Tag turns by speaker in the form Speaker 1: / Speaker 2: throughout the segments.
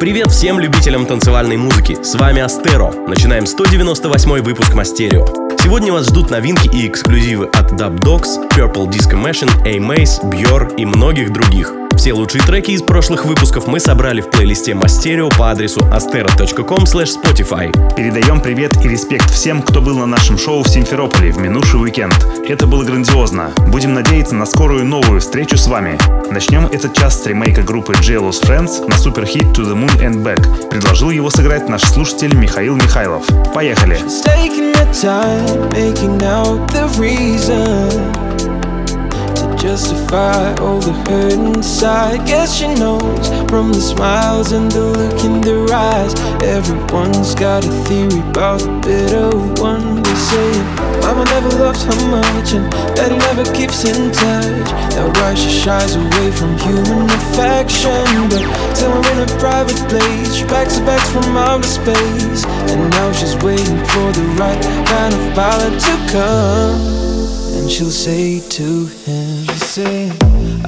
Speaker 1: Привет всем любителям танцевальной музыки. С вами Астеро. Начинаем 198 выпуск Мастерио. Сегодня вас ждут новинки и эксклюзивы от Dub Dogs, Purple Disco Machine, A-Mace, Björ и многих других. Все лучшие треки из прошлых выпусков мы собрали в плейлисте Мастерио по адресу astero.com spotify.
Speaker 2: Передаем привет и респект всем, кто был на нашем шоу в Симферополе в минувший уикенд. Это было грандиозно. Будем надеяться на скорую новую встречу с вами. Начнем этот час с ремейка группы Jealous Friends на суперхит To The Moon and Back. Предложил его сыграть наш слушатель Михаил Михайлов. Поехали!
Speaker 3: Justify all the hurt inside. Guess she knows from the smiles and the look in their eyes. Everyone's got a theory about the bitter one. They say Mama never loved her much, and Daddy never keeps in touch. That's why she shies away from human affection. But we're in a private place. She packs her bags from outer space, and now she's waiting for the right kind of pilot to come. And she'll say to him, say,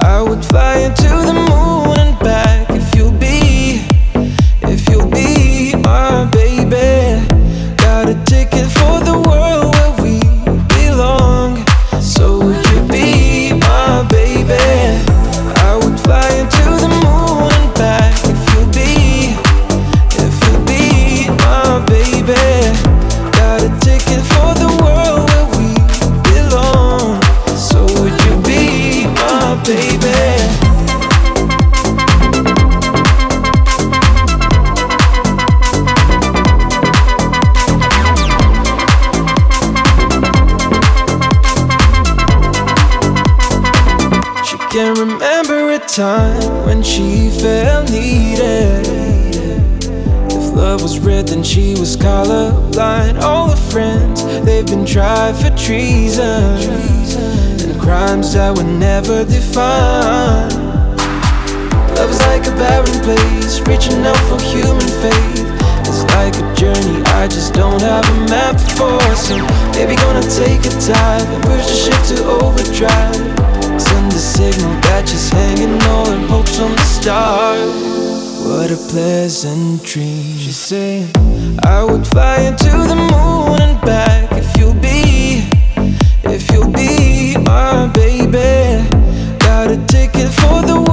Speaker 3: I would fly into the moon and back if you'll be, if you'll be my baby. Got a ticket for the world they've been tried for treason and crimes that were never defined. Love is like a barren place, reaching out for human faith. It's like a journey I just don't have a map for. So, baby, gonna take a dive and push the ship to overdrive. Send a signal that she's hanging all her hopes on the stars. What a pleasant dream. She's saying, I would fly into the moon and back the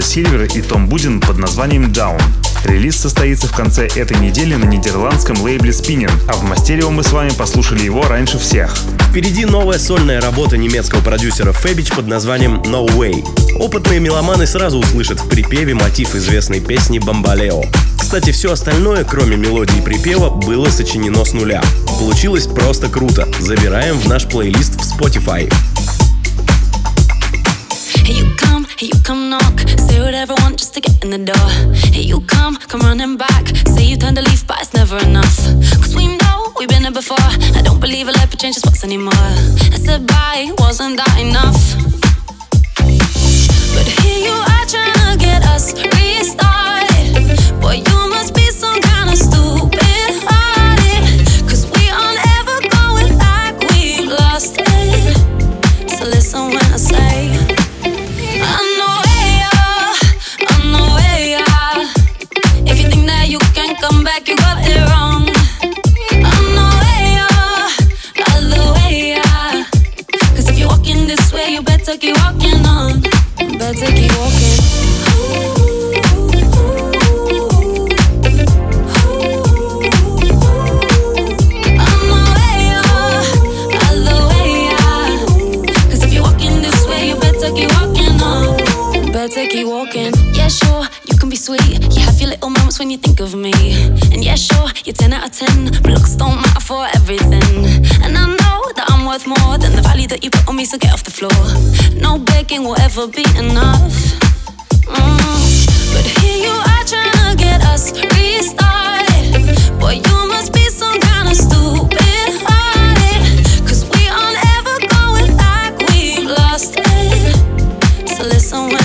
Speaker 2: Сильвер и Том Будин под названием Down. Релиз состоится в конце этой недели на нидерландском лейбле Spinning, а в Мастерио мы с вами послушали его раньше всех.
Speaker 1: Впереди новая сольная работа немецкого продюсера Фебич под названием No Way. Опытные меломаны сразу услышат в припеве мотив известной песни «Бомбалео». Кстати, все остальное, кроме мелодии припева, было сочинено с нуля. Получилось просто круто. Забираем в наш плейлист в Spotify.
Speaker 4: You come, you come knock. Say whatever want just to get in the door. You come, come running back. Say you turned a leaf, but it's never enough. Cause we know we've been here before. I don't believe a life will change spots anymore. I said bye, wasn't that enough? But here you are trying to get us restarted. Boy, you must be some kind of stupid take it goosebumps when you think of me. And yeah, sure, you're 10 out of 10, but looks don't matter for everything. And I know that I'm worth more than the value that you put on me, so get off the floor. No begging will ever be enough. Mm. But here you are trying to get us restarted. Boy, you must be some kind of stupid hearted. Cause we aren't ever going back, We've lost it. So listen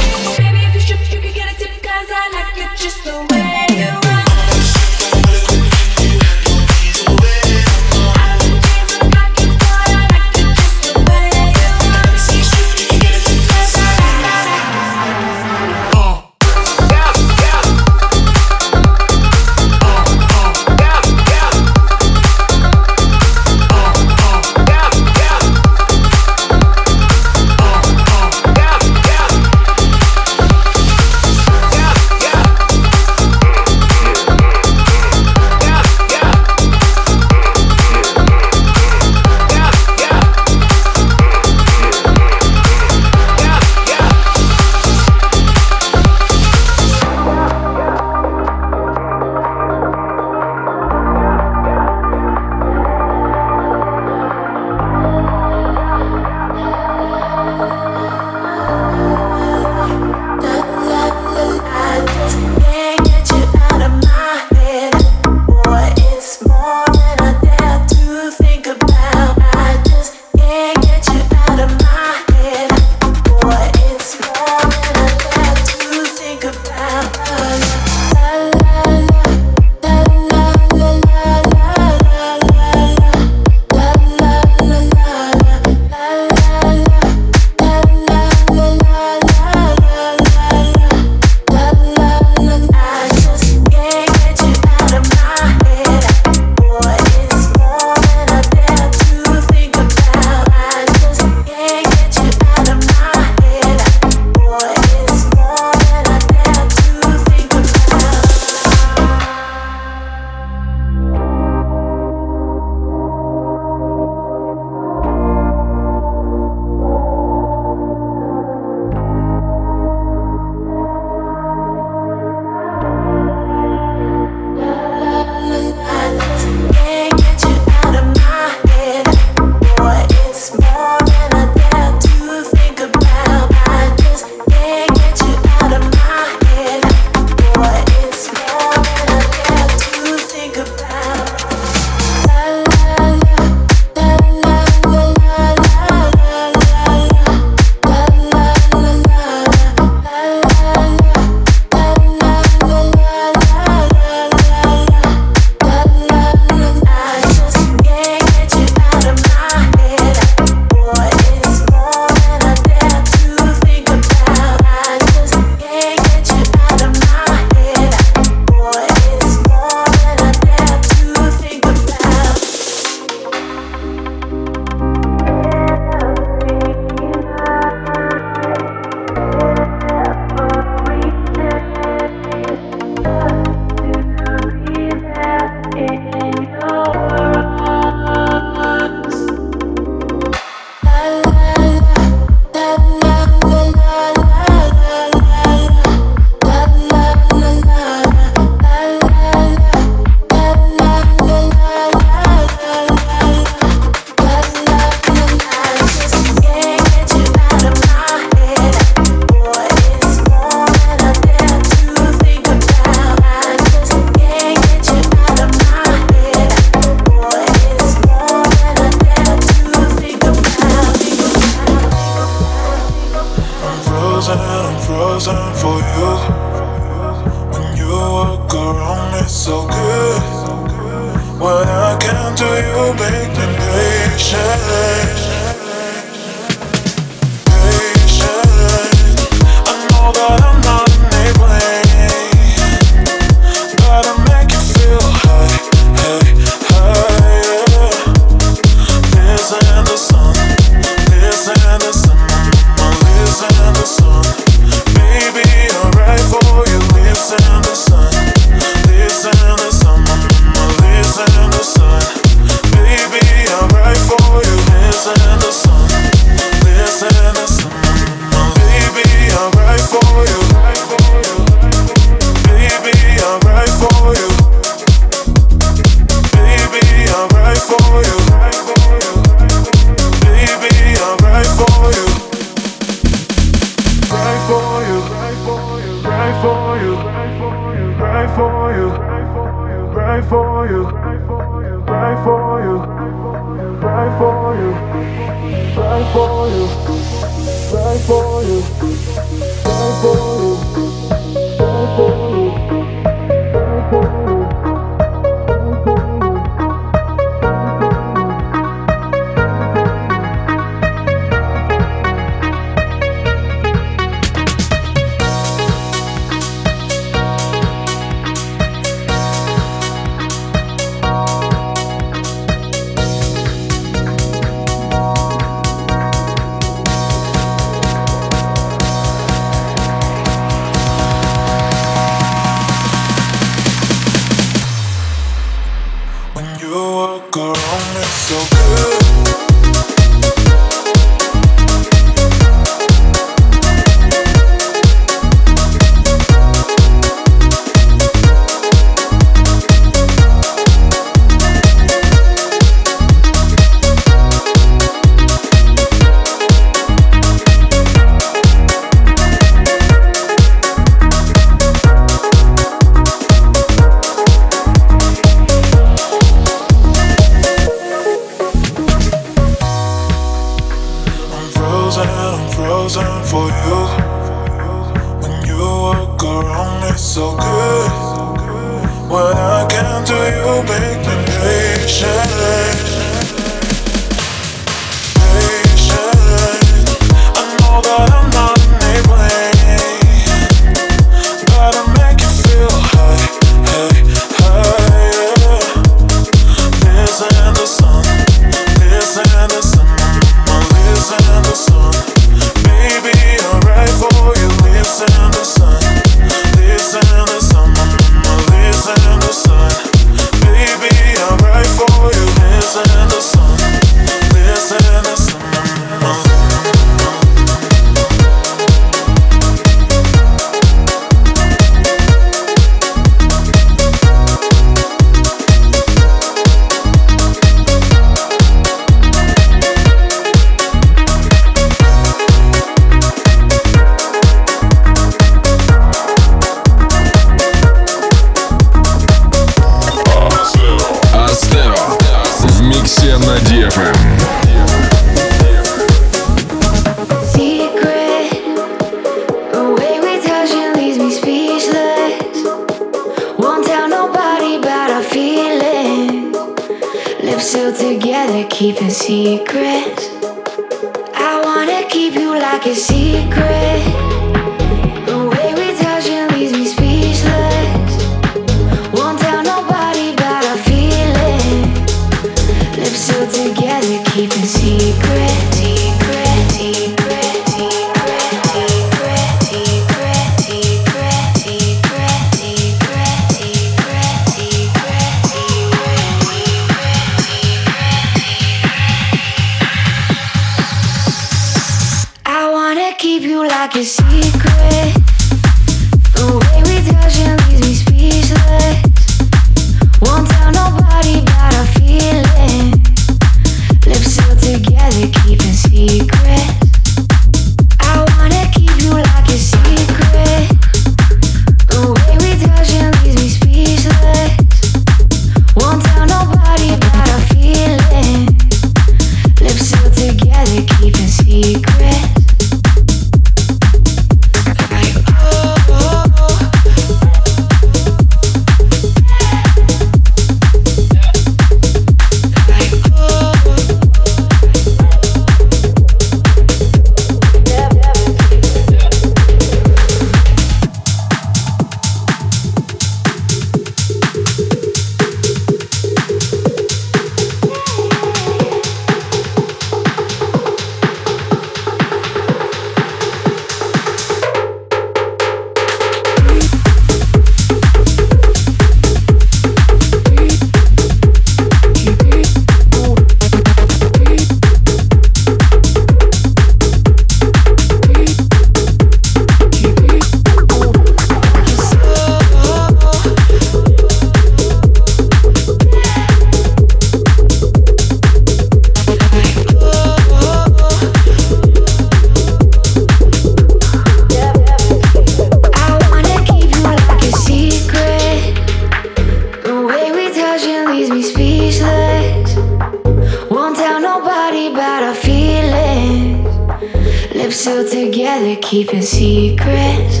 Speaker 5: keeping secrets.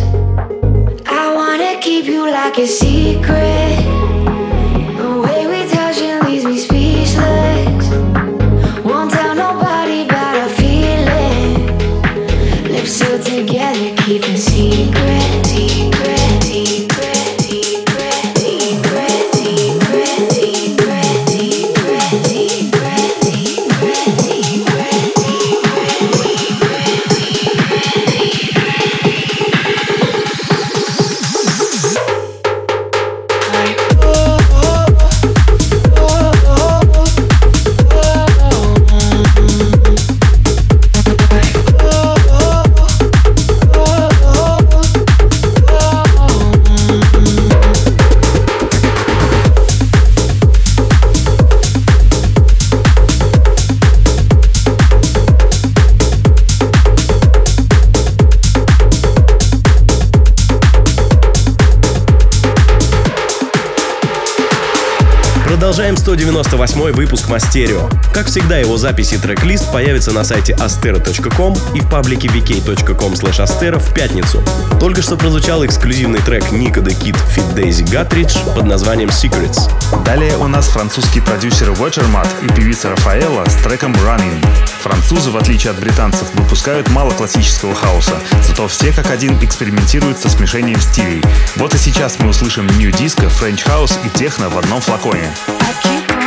Speaker 5: I wanna keep you like a secret.
Speaker 1: 98 выпуск Мастерио. Как всегда, его записи трек-лист появятся на сайте astero.com и в паблике vk.com astero в пятницу. Только что прозвучал эксклюзивный трек Ника The Kid Fit Daisy Guttridge под названием Secrets.
Speaker 2: Далее у нас французский продюсер Watchermat и певица Рафаэла с треком Running. Французы, в отличие от британцев, выпускают мало классического хаоса, зато все как один экспериментируют со смешением стилей. Вот и сейчас мы услышим New Disco, French House и техно в одном флаконе.
Speaker 6: I keep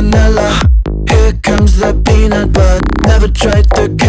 Speaker 3: vanilla. Here comes the peanut butter. Never tried
Speaker 5: to get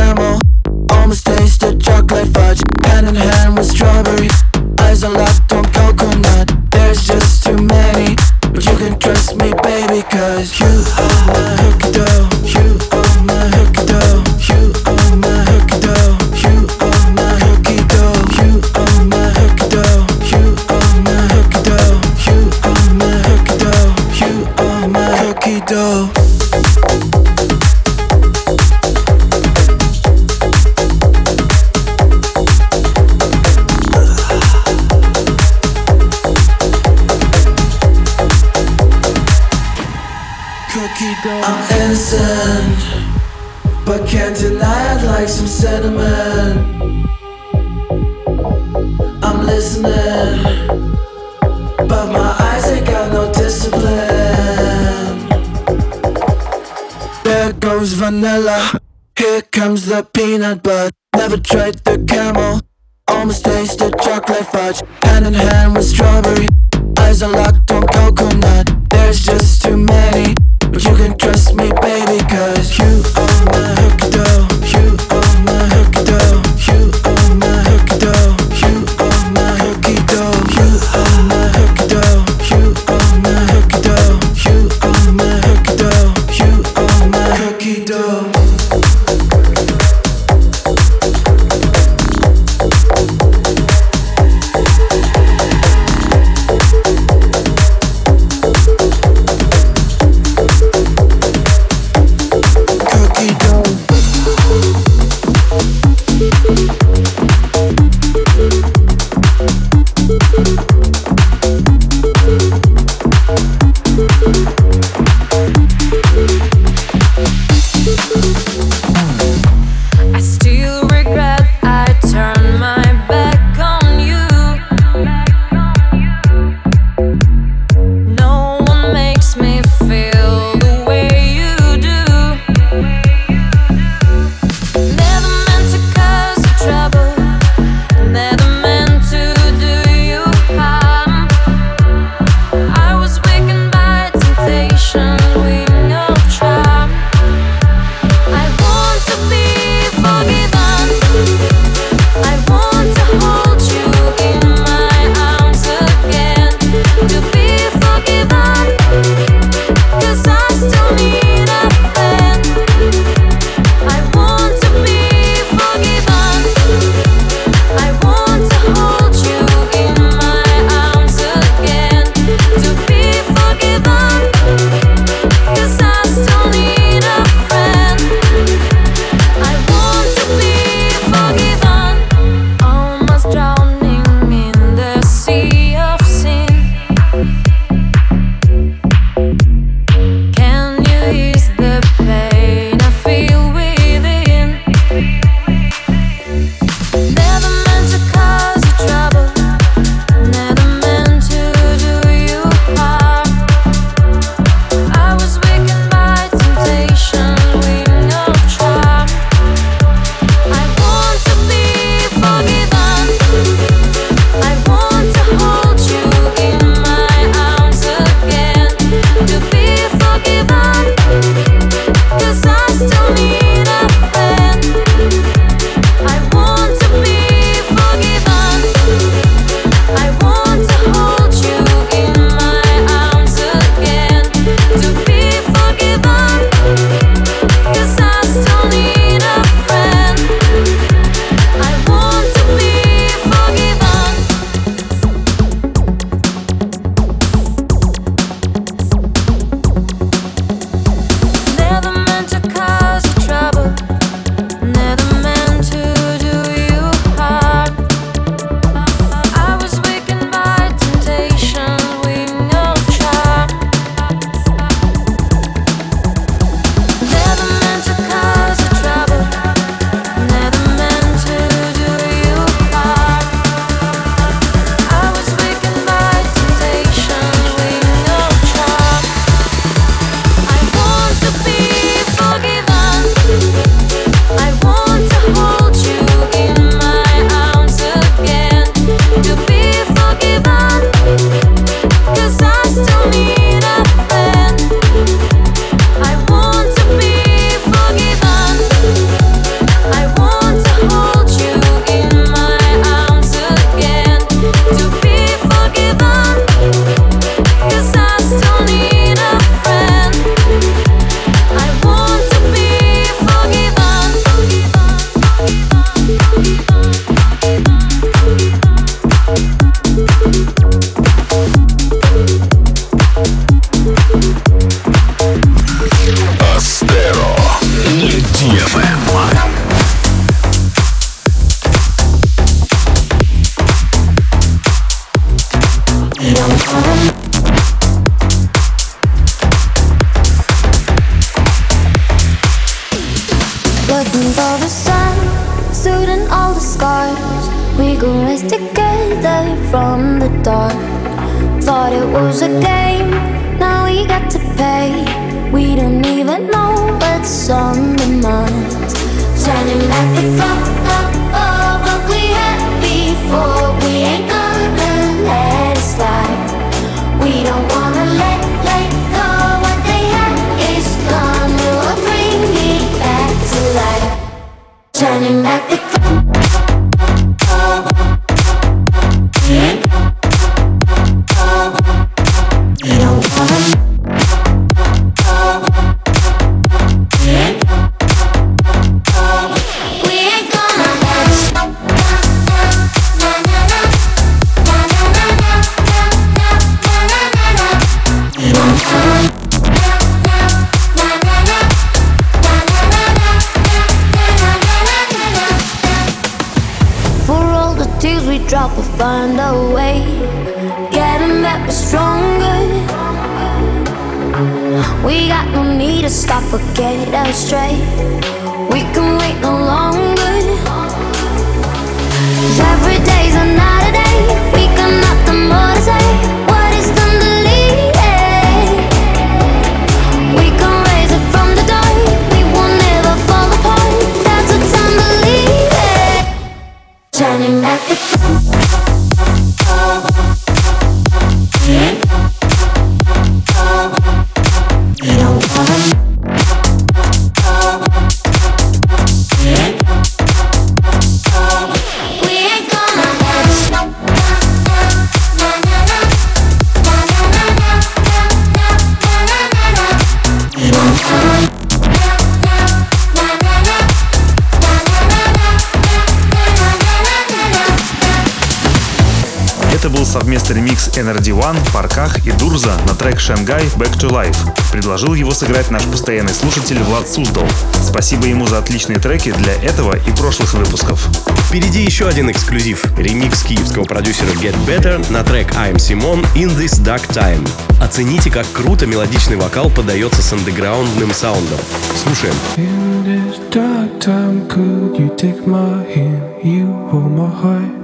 Speaker 2: Energy One, Парках и Дурза на трек «Шангай Back to Life». Предложил его сыграть наш постоянный слушатель Влад Суздал. Спасибо ему за отличные треки для этого и прошлых выпусков.
Speaker 1: Впереди еще один эксклюзив. Ремикс киевского продюсера Get Better на трек «I'm Simon In This Dark Time». Оцените, как круто мелодичный вокал подается с андеграундным саундом. Слушаем.
Speaker 7: In this dark time, could you take my hand? You hold my heart.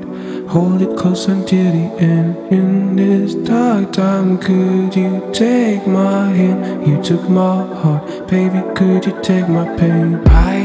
Speaker 7: Hold it close until the end. In this dark time, could you take my hand? You took my heart, baby. Could you take my pain? I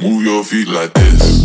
Speaker 4: Move your feet like this.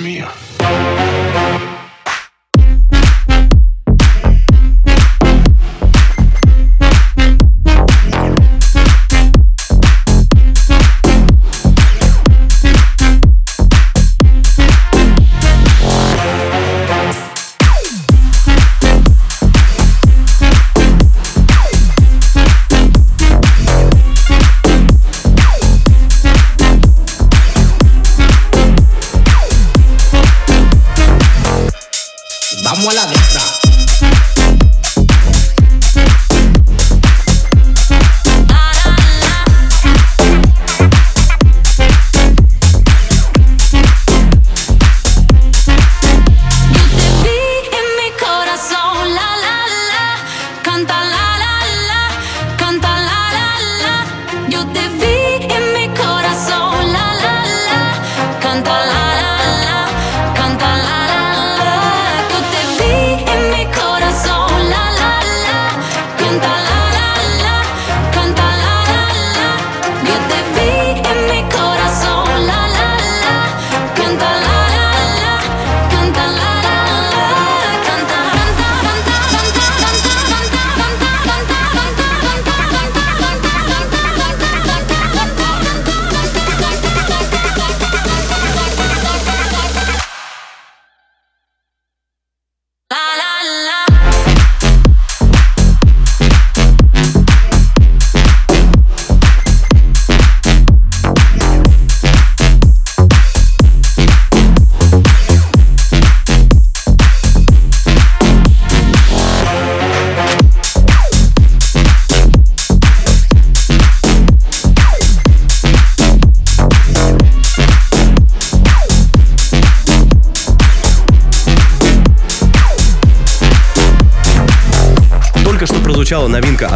Speaker 4: Sola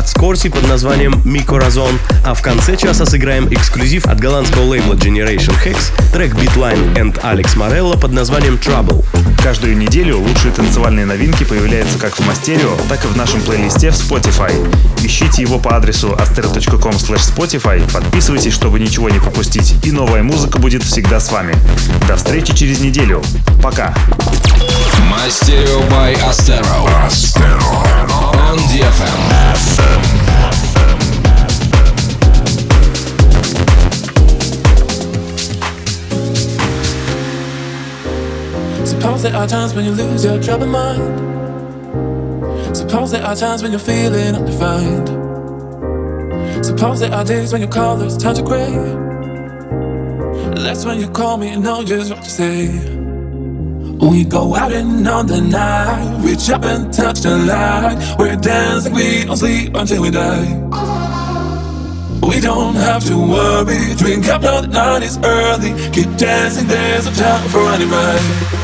Speaker 1: от Скорси под названием Corazon, а в конце часа сыграем эксклюзив от голландского лейбла Generation Hex, трек Beatline and Alex Morello под названием Trouble.
Speaker 2: Каждую неделю лучшие танцевальные новинки появляются как в Мастерио, так и в нашем плейлисте в Spotify. Ищите его по адресу astero.com spotify, подписывайтесь, чтобы ничего не пропустить, и новая музыка будет всегда с вами. До встречи через неделю. Пока!
Speaker 8: Мастерио by Astero. On DFM.
Speaker 9: Suppose there are times when you lose your troubled mind. Suppose there are times when you're feeling undefined. Suppose there are days when your colors turn to gray. That's when you call me and know just what to say. We go out and on the night, reach up and touch the light. We're dancing, we don't sleep until we die. We don't have to worry, drink up, now the night is early. Keep dancing, there's no time for running right.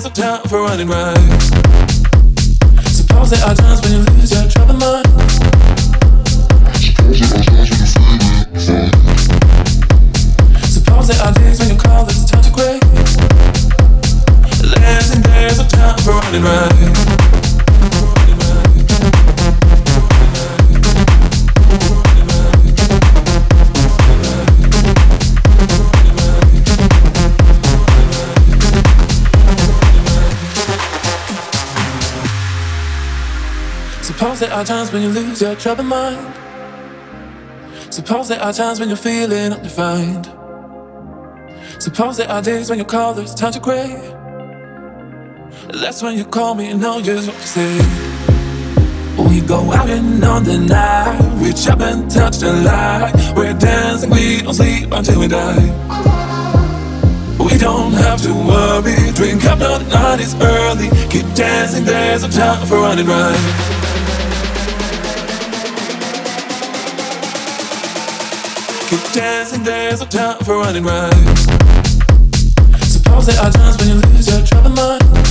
Speaker 9: There's no time for running right. Suppose there are times when you lose your troubled mind. Times when you lose your troubled mind. Suppose there are times when you're feeling undefined. Suppose there are days when your colors turn to gray. That's when you call me and know just what to say. We go out and on the night, reach up and touch the light. We're dancing, we don't sleep until we die. We don't have to worry, drink up, the night is early. Keep dancing, there's no time for running right. Keep dancing, there's no time for running right. Suppose there are times when you lose your troubled mind.